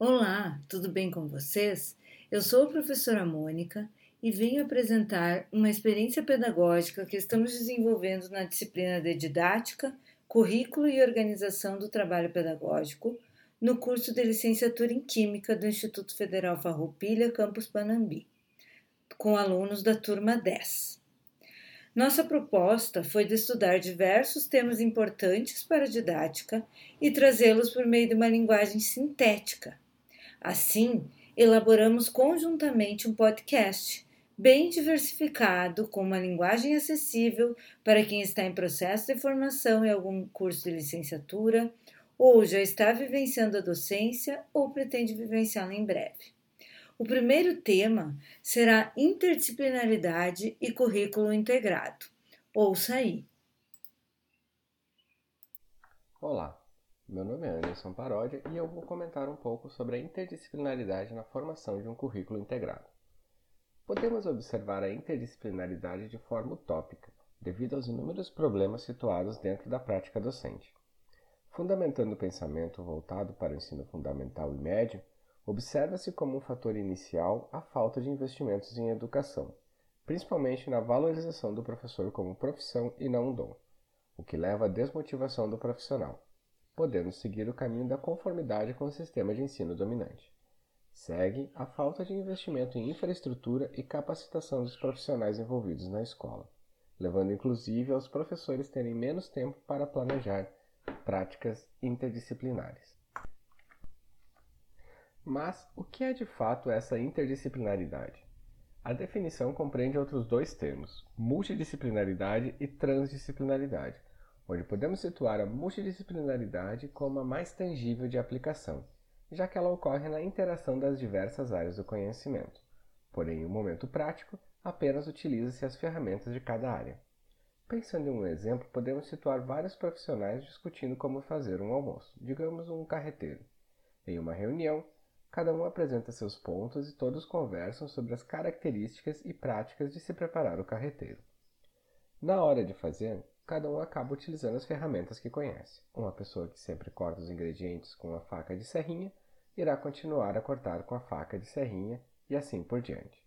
Olá, tudo bem com vocês? Eu sou a professora Mônica e venho apresentar uma experiência pedagógica que estamos desenvolvendo na disciplina de Didática, Currículo e Organização do Trabalho Pedagógico no curso de licenciatura em Química do Instituto Federal Farroupilha, campus Panambi, com alunos da turma 10. Nossa proposta foi de estudar diversos temas importantes para a didática e trazê-los por meio de uma linguagem sintética. Assim, elaboramos conjuntamente um podcast bem diversificado, com uma linguagem acessível para quem está em processo de formação em algum curso de licenciatura ou já está vivenciando a docência ou pretende vivenciá-la em breve. O primeiro tema será interdisciplinaridade e currículo integrado. Ouça aí. Olá, meu nome é Anderson Paródia e eu vou comentar um pouco sobre a interdisciplinaridade na formação de um currículo integrado. Podemos observar a interdisciplinaridade de forma utópica, devido aos inúmeros problemas situados dentro da prática docente. Fundamentando o pensamento voltado para o ensino fundamental e médio, Observa-se como um fator inicial a falta de investimentos em educação, principalmente na valorização do professor como profissão e não um dom, o que leva à desmotivação do profissional, podendo seguir o caminho da conformidade com o sistema de ensino dominante. Segue a falta de investimento em infraestrutura e capacitação dos profissionais envolvidos na escola, levando inclusive aos professores terem menos tempo para planejar práticas interdisciplinares. Mas o que é de fato essa interdisciplinaridade? A definição compreende outros dois termos, multidisciplinaridade e transdisciplinaridade, onde podemos situar a multidisciplinaridade como a mais tangível de aplicação, já que ela ocorre na interação das diversas áreas do conhecimento. Porém, no momento prático, apenas utiliza-se as ferramentas de cada área. Pensando em um exemplo, podemos situar vários profissionais discutindo como fazer um almoço, digamos um carreteiro. Em uma reunião, Cada um apresenta seus pontos e todos conversam sobre as características e práticas de se preparar o carreteiro. Na hora de fazer, cada um acaba utilizando as ferramentas que conhece. Uma pessoa que sempre corta os ingredientes com a faca de serrinha irá continuar a cortar com a faca de serrinha e assim por diante.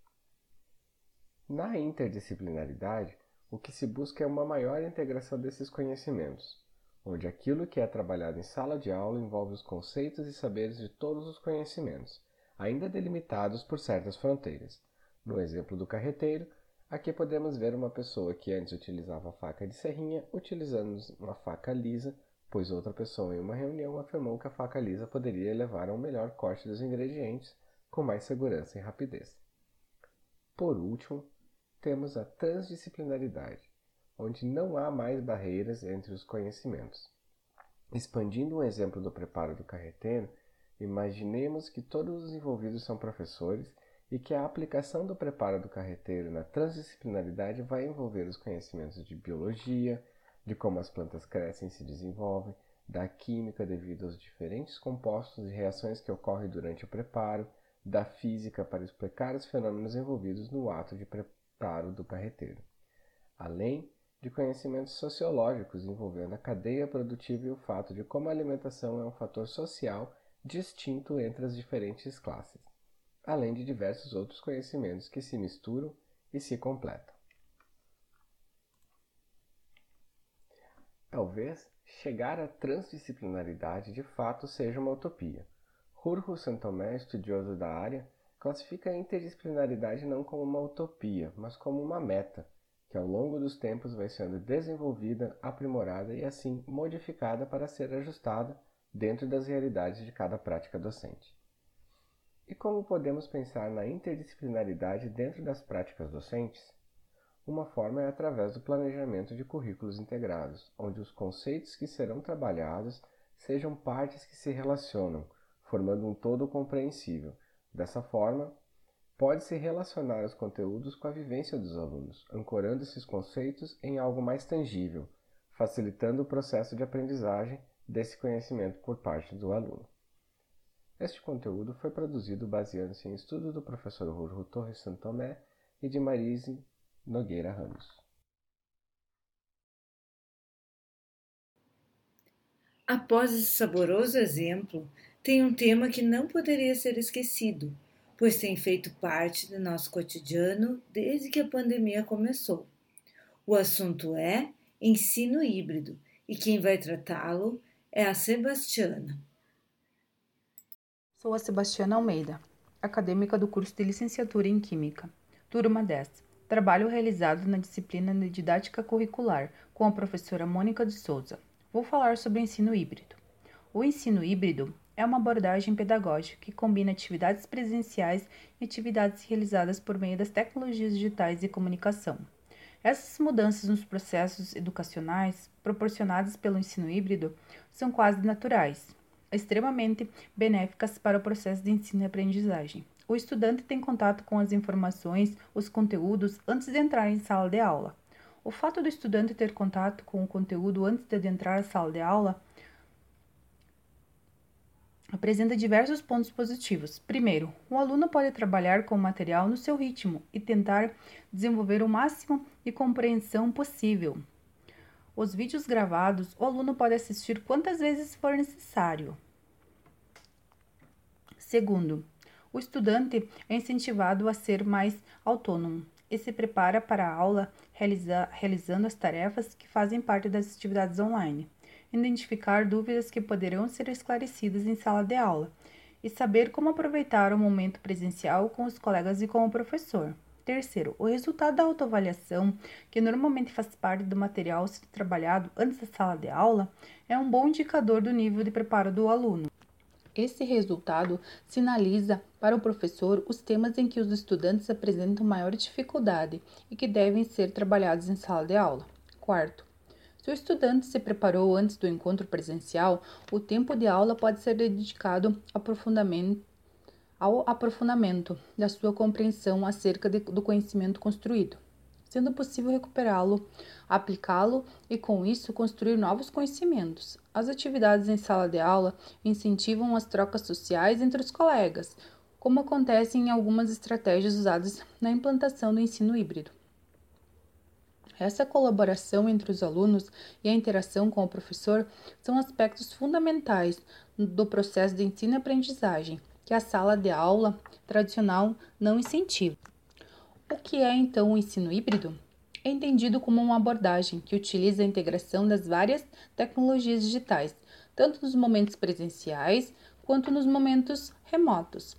Na interdisciplinaridade, o que se busca é uma maior integração desses conhecimentos, onde aquilo que é trabalhado em sala de aula envolve os conceitos e saberes de todos os conhecimentos, ainda delimitados por certas fronteiras. No exemplo do carreteiro, aqui podemos ver uma pessoa que antes utilizava faca de serrinha utilizando uma faca lisa, pois outra pessoa em uma reunião afirmou que a faca lisa poderia levar a um melhor corte dos ingredientes com mais segurança e rapidez. Por último, temos a transdisciplinaridade onde não há mais barreiras entre os conhecimentos. Expandindo um exemplo do preparo do carreteiro, imaginemos que todos os envolvidos são professores e que a aplicação do preparo do carreteiro na transdisciplinaridade vai envolver os conhecimentos de biologia, de como as plantas crescem e se desenvolvem, da química devido aos diferentes compostos e reações que ocorrem durante o preparo, da física para explicar os fenômenos envolvidos no ato de preparo do carreteiro. Além de conhecimentos sociológicos envolvendo a cadeia produtiva e o fato de como a alimentação é um fator social distinto entre as diferentes classes, além de diversos outros conhecimentos que se misturam e se completam. Talvez chegar à transdisciplinaridade de fato seja uma utopia. Rurro Santomé, estudioso da área, classifica a interdisciplinaridade não como uma utopia, mas como uma meta que ao longo dos tempos vai sendo desenvolvida, aprimorada e assim modificada para ser ajustada dentro das realidades de cada prática docente. E como podemos pensar na interdisciplinaridade dentro das práticas docentes? Uma forma é através do planejamento de currículos integrados, onde os conceitos que serão trabalhados sejam partes que se relacionam, formando um todo compreensível. Dessa forma, Pode-se relacionar os conteúdos com a vivência dos alunos, ancorando esses conceitos em algo mais tangível, facilitando o processo de aprendizagem desse conhecimento por parte do aluno. Este conteúdo foi produzido baseando-se em estudo do professor Rurro Torres Santomé e de Marise Nogueira Ramos. Após esse saboroso exemplo, tem um tema que não poderia ser esquecido, pois tem feito parte do nosso cotidiano desde que a pandemia começou. O assunto é ensino híbrido e quem vai tratá-lo é a Sebastiana. Sou a Sebastiana Almeida, acadêmica do curso de licenciatura em Química, turma 10. Trabalho realizado na disciplina de didática curricular com a professora Mônica de Souza. Vou falar sobre o ensino híbrido. O ensino híbrido é uma abordagem pedagógica que combina atividades presenciais e atividades realizadas por meio das tecnologias digitais e comunicação. Essas mudanças nos processos educacionais proporcionadas pelo ensino híbrido são quase naturais, extremamente benéficas para o processo de ensino e aprendizagem. O estudante tem contato com as informações, os conteúdos antes de entrar em sala de aula. O fato do estudante ter contato com o conteúdo antes de adentrar a sala de aula apresenta diversos pontos positivos. Primeiro, o aluno pode trabalhar com o material no seu ritmo e tentar desenvolver o máximo de compreensão possível. Os vídeos gravados, o aluno pode assistir quantas vezes for necessário. Segundo, o estudante é incentivado a ser mais autônomo e se prepara para a aula realiza realizando as tarefas que fazem parte das atividades online identificar dúvidas que poderão ser esclarecidas em sala de aula e saber como aproveitar o momento presencial com os colegas e com o professor. Terceiro, o resultado da autoavaliação, que normalmente faz parte do material sendo trabalhado antes da sala de aula, é um bom indicador do nível de preparo do aluno. Esse resultado sinaliza para o professor os temas em que os estudantes apresentam maior dificuldade e que devem ser trabalhados em sala de aula. Quarto, se o estudante se preparou antes do encontro presencial, o tempo de aula pode ser dedicado ao aprofundamento da sua compreensão acerca de, do conhecimento construído, sendo possível recuperá-lo, aplicá-lo e, com isso, construir novos conhecimentos. As atividades em sala de aula incentivam as trocas sociais entre os colegas, como acontece em algumas estratégias usadas na implantação do ensino híbrido. Essa colaboração entre os alunos e a interação com o professor são aspectos fundamentais do processo de ensino e aprendizagem, que a sala de aula tradicional não incentiva. O que é então o ensino híbrido? É entendido como uma abordagem que utiliza a integração das várias tecnologias digitais, tanto nos momentos presenciais quanto nos momentos remotos,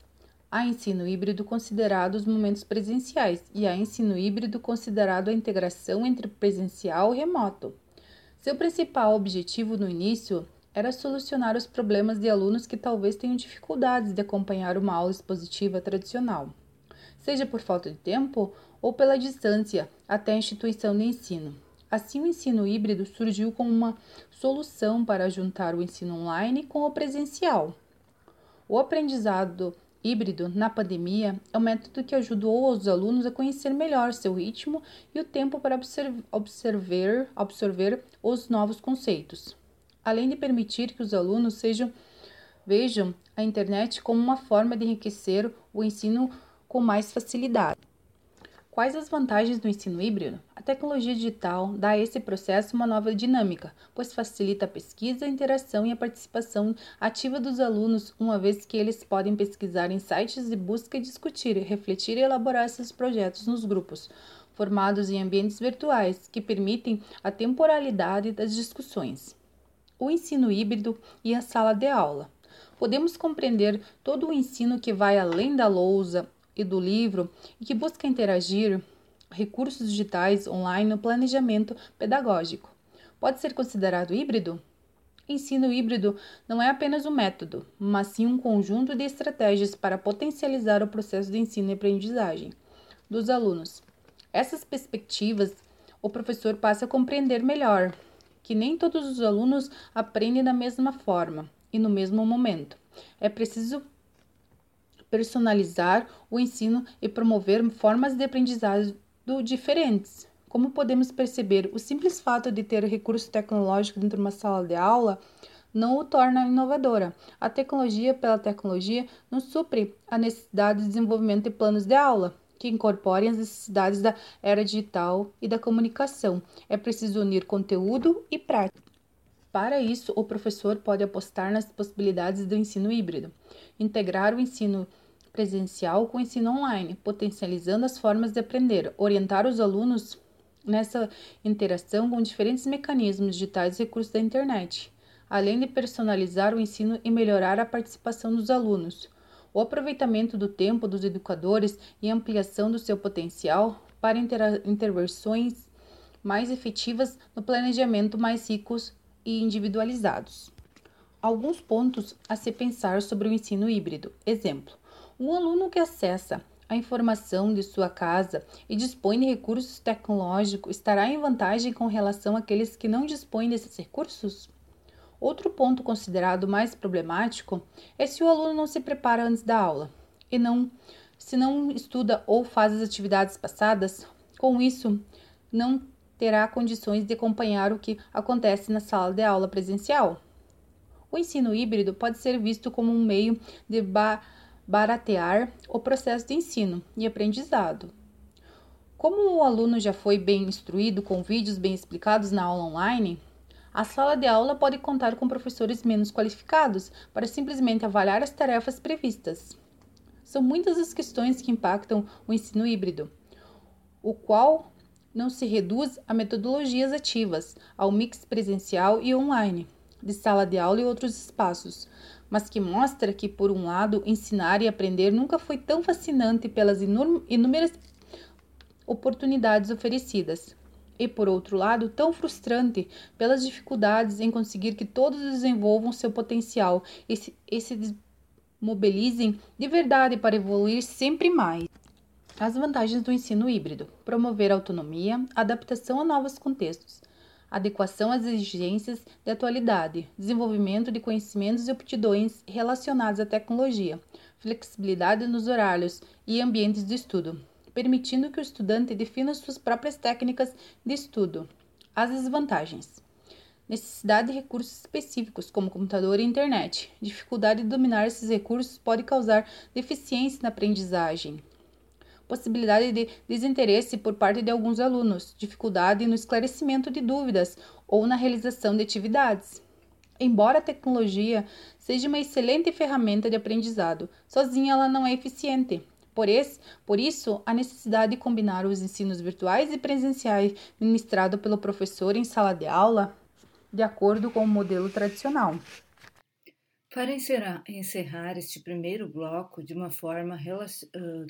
Há ensino híbrido considerado os momentos presenciais e há ensino híbrido considerado a integração entre presencial e remoto. Seu principal objetivo no início era solucionar os problemas de alunos que talvez tenham dificuldades de acompanhar uma aula expositiva tradicional, seja por falta de tempo ou pela distância até a instituição de ensino. Assim, o ensino híbrido surgiu como uma solução para juntar o ensino online com o presencial. O aprendizado híbrido na pandemia é um método que ajudou os alunos a conhecer melhor seu ritmo e o tempo para observar, absorver os novos conceitos, além de permitir que os alunos sejam, vejam a internet como uma forma de enriquecer o ensino com mais facilidade. Quais as vantagens do ensino híbrido? A tecnologia digital dá a esse processo uma nova dinâmica, pois facilita a pesquisa, a interação e a participação ativa dos alunos, uma vez que eles podem pesquisar em sites de busca e discutir, refletir e elaborar esses projetos nos grupos, formados em ambientes virtuais que permitem a temporalidade das discussões. O ensino híbrido e a sala de aula. Podemos compreender todo o ensino que vai além da lousa e do livro e que busca interagir recursos digitais online no planejamento pedagógico. Pode ser considerado híbrido? Ensino híbrido não é apenas um método, mas sim um conjunto de estratégias para potencializar o processo de ensino e aprendizagem dos alunos. Essas perspectivas, o professor passa a compreender melhor que nem todos os alunos aprendem da mesma forma e no mesmo momento. É preciso personalizar o ensino e promover formas de aprendizagem diferentes. Como podemos perceber, o simples fato de ter recurso tecnológico dentro de uma sala de aula não o torna inovadora. A tecnologia pela tecnologia não supre a necessidade de desenvolvimento de planos de aula que incorporem as necessidades da era digital e da comunicação. É preciso unir conteúdo e prática. Para isso, o professor pode apostar nas possibilidades do ensino híbrido, integrar o ensino presencial com o ensino online, potencializando as formas de aprender, orientar os alunos nessa interação com diferentes mecanismos digitais e recursos da internet, além de personalizar o ensino e melhorar a participação dos alunos. O aproveitamento do tempo dos educadores e ampliação do seu potencial para intervenções mais efetivas no planejamento mais ricos e individualizados. Alguns pontos a se pensar sobre o ensino híbrido. Exemplo: um aluno que acessa a informação de sua casa e dispõe de recursos tecnológicos estará em vantagem com relação àqueles que não dispõem desses recursos? Outro ponto considerado mais problemático é se o aluno não se prepara antes da aula e não se não estuda ou faz as atividades passadas, com isso não terá condições de acompanhar o que acontece na sala de aula presencial. O ensino híbrido pode ser visto como um meio de ba baratear o processo de ensino e aprendizado. Como o aluno já foi bem instruído com vídeos bem explicados na aula online, a sala de aula pode contar com professores menos qualificados para simplesmente avaliar as tarefas previstas. São muitas as questões que impactam o ensino híbrido, o qual não se reduz a metodologias ativas, ao mix presencial e online, de sala de aula e outros espaços, mas que mostra que, por um lado, ensinar e aprender nunca foi tão fascinante pelas inúmeras oportunidades oferecidas, e, por outro lado, tão frustrante pelas dificuldades em conseguir que todos desenvolvam seu potencial e se, e se mobilizem de verdade para evoluir sempre mais. As vantagens do ensino híbrido: promover autonomia, adaptação a novos contextos adequação às exigências de atualidade, desenvolvimento de conhecimentos e aptidões relacionados à tecnologia, flexibilidade nos horários e ambientes de estudo, permitindo que o estudante defina suas próprias técnicas de estudo. As desvantagens: necessidade de recursos específicos, como computador e internet. Dificuldade de dominar esses recursos pode causar deficiência na aprendizagem possibilidade de desinteresse por parte de alguns alunos, dificuldade no esclarecimento de dúvidas ou na realização de atividades. Embora a tecnologia seja uma excelente ferramenta de aprendizado, sozinha ela não é eficiente. Por, esse, por isso, a necessidade de combinar os ensinos virtuais e presenciais ministrado pelo professor em sala de aula, de acordo com o modelo tradicional. Para encerrar este primeiro bloco de uma forma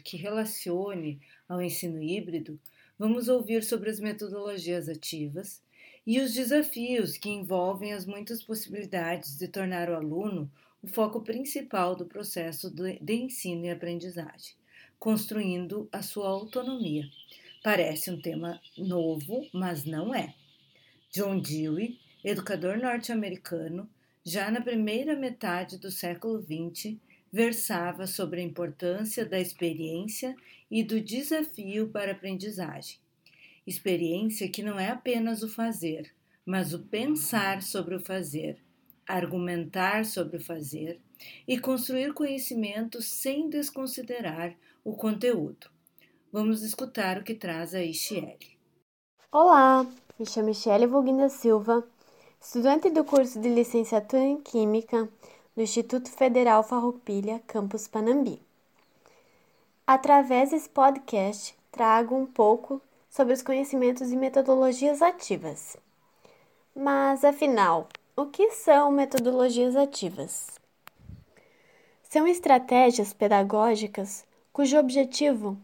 que relacione ao ensino híbrido, vamos ouvir sobre as metodologias ativas e os desafios que envolvem as muitas possibilidades de tornar o aluno o foco principal do processo de ensino e aprendizagem, construindo a sua autonomia. Parece um tema novo, mas não é. John Dewey, educador norte-americano, já na primeira metade do século XX, versava sobre a importância da experiência e do desafio para a aprendizagem. Experiência que não é apenas o fazer, mas o pensar sobre o fazer, argumentar sobre o fazer e construir conhecimento sem desconsiderar o conteúdo. Vamos escutar o que traz a Ichiele. Olá, me chamo Michele Voguinda Silva, Estudante do curso de licenciatura em Química no Instituto Federal Farroupilha, campus Panambi. Através desse podcast, trago um pouco sobre os conhecimentos e metodologias ativas. Mas, afinal, o que são metodologias ativas? São estratégias pedagógicas cujo objetivo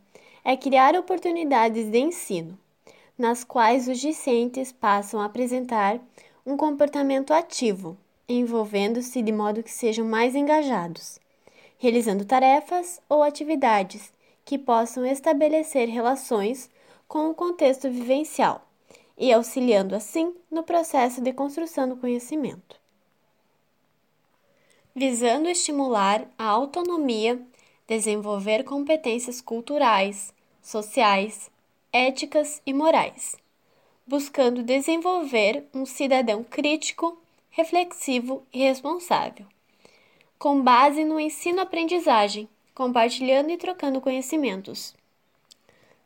é criar oportunidades de ensino, nas quais os discentes passam a apresentar um comportamento ativo, envolvendo-se de modo que sejam mais engajados, realizando tarefas ou atividades que possam estabelecer relações com o contexto vivencial e auxiliando assim no processo de construção do conhecimento. Visando estimular a autonomia, desenvolver competências culturais, sociais, éticas e morais buscando desenvolver um cidadão crítico, reflexivo e responsável, com base no ensino-aprendizagem, compartilhando e trocando conhecimentos.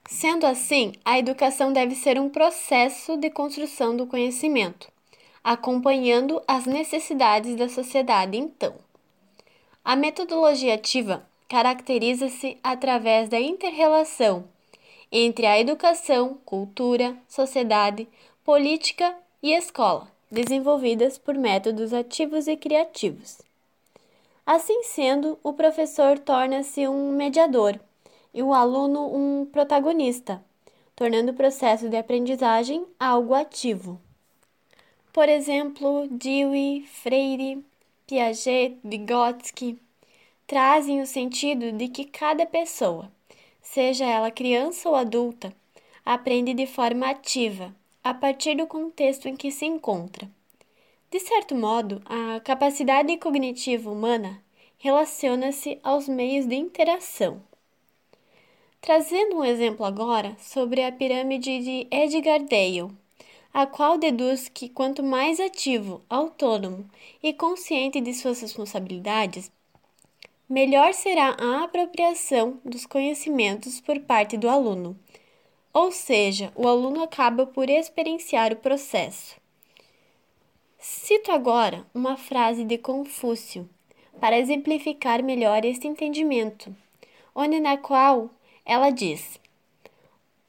Sendo assim, a educação deve ser um processo de construção do conhecimento, acompanhando as necessidades da sociedade então. A metodologia ativa caracteriza-se através da interrelação entre a educação, cultura, sociedade, política e escola, desenvolvidas por métodos ativos e criativos. Assim sendo, o professor torna-se um mediador e o aluno um protagonista, tornando o processo de aprendizagem algo ativo. Por exemplo, Dewey, Freire, Piaget, Vygotsky trazem o sentido de que cada pessoa, seja ela criança ou adulta, aprende de forma ativa, a partir do contexto em que se encontra. De certo modo, a capacidade cognitiva humana relaciona-se aos meios de interação. Trazendo um exemplo agora sobre a pirâmide de Edgar Dale, a qual deduz que quanto mais ativo, autônomo e consciente de suas responsabilidades, melhor será a apropriação dos conhecimentos por parte do aluno. Ou seja, o aluno acaba por experienciar o processo. Cito agora uma frase de Confúcio para exemplificar melhor este entendimento, onde na qual ela diz: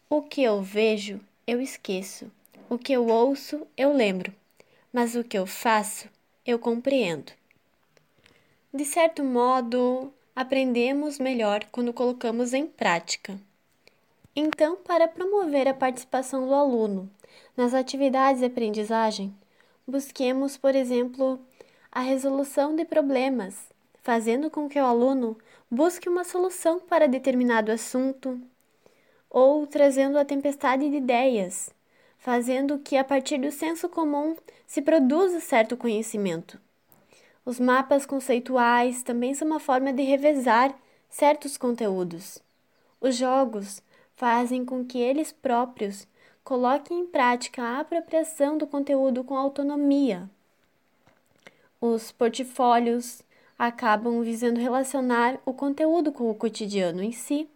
O que eu vejo, eu esqueço o que eu ouço, eu lembro, mas o que eu faço, eu compreendo. De certo modo, aprendemos melhor quando colocamos em prática. Então, para promover a participação do aluno nas atividades de aprendizagem, busquemos, por exemplo, a resolução de problemas, fazendo com que o aluno busque uma solução para determinado assunto, ou trazendo a tempestade de ideias, fazendo que a partir do senso comum se produza certo conhecimento. Os mapas conceituais também são uma forma de revezar certos conteúdos. Os jogos fazem com que eles próprios coloquem em prática a apropriação do conteúdo com autonomia. Os portfólios acabam visando relacionar o conteúdo com o cotidiano em si.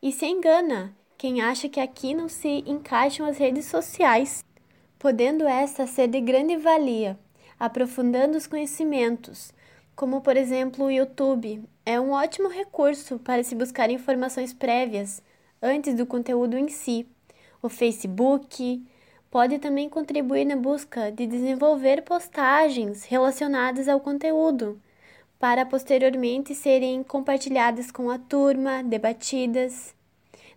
E se engana quem acha que aqui não se encaixam as redes sociais, podendo esta ser de grande valia, aprofundando os conhecimentos, como por exemplo o YouTube, é um ótimo recurso para se buscar informações prévias antes do conteúdo em si. O Facebook pode também contribuir na busca de desenvolver postagens relacionadas ao conteúdo, para posteriormente serem compartilhadas com a turma, debatidas.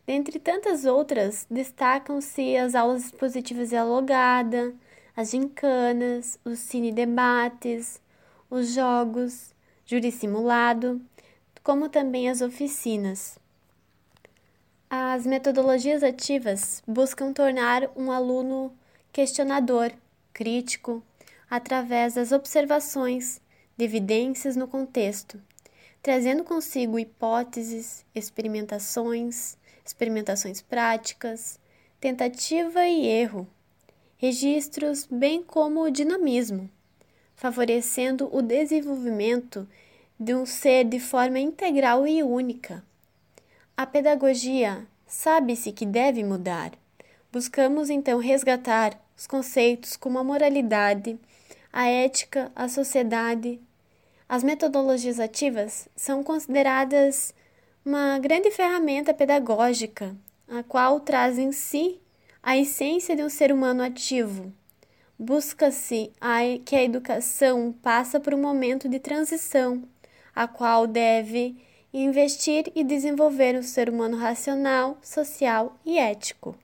Dentre tantas outras, destacam-se as aulas expositivas dialogada, as gincanas, os cine-debates, os jogos, júri simulado, como também as oficinas. As metodologias ativas buscam tornar um aluno questionador, crítico, através das observações de evidências no contexto, trazendo consigo hipóteses, experimentações, experimentações práticas, tentativa e erro, registros, bem como o dinamismo, favorecendo o desenvolvimento de um ser de forma integral e única. A pedagogia sabe-se que deve mudar. Buscamos então resgatar os conceitos como a moralidade, a ética, a sociedade. As metodologias ativas são consideradas uma grande ferramenta pedagógica, a qual traz em si a essência de um ser humano ativo. Busca-se que a educação passa por um momento de transição, a qual deve investir e desenvolver um ser humano racional, social e ético.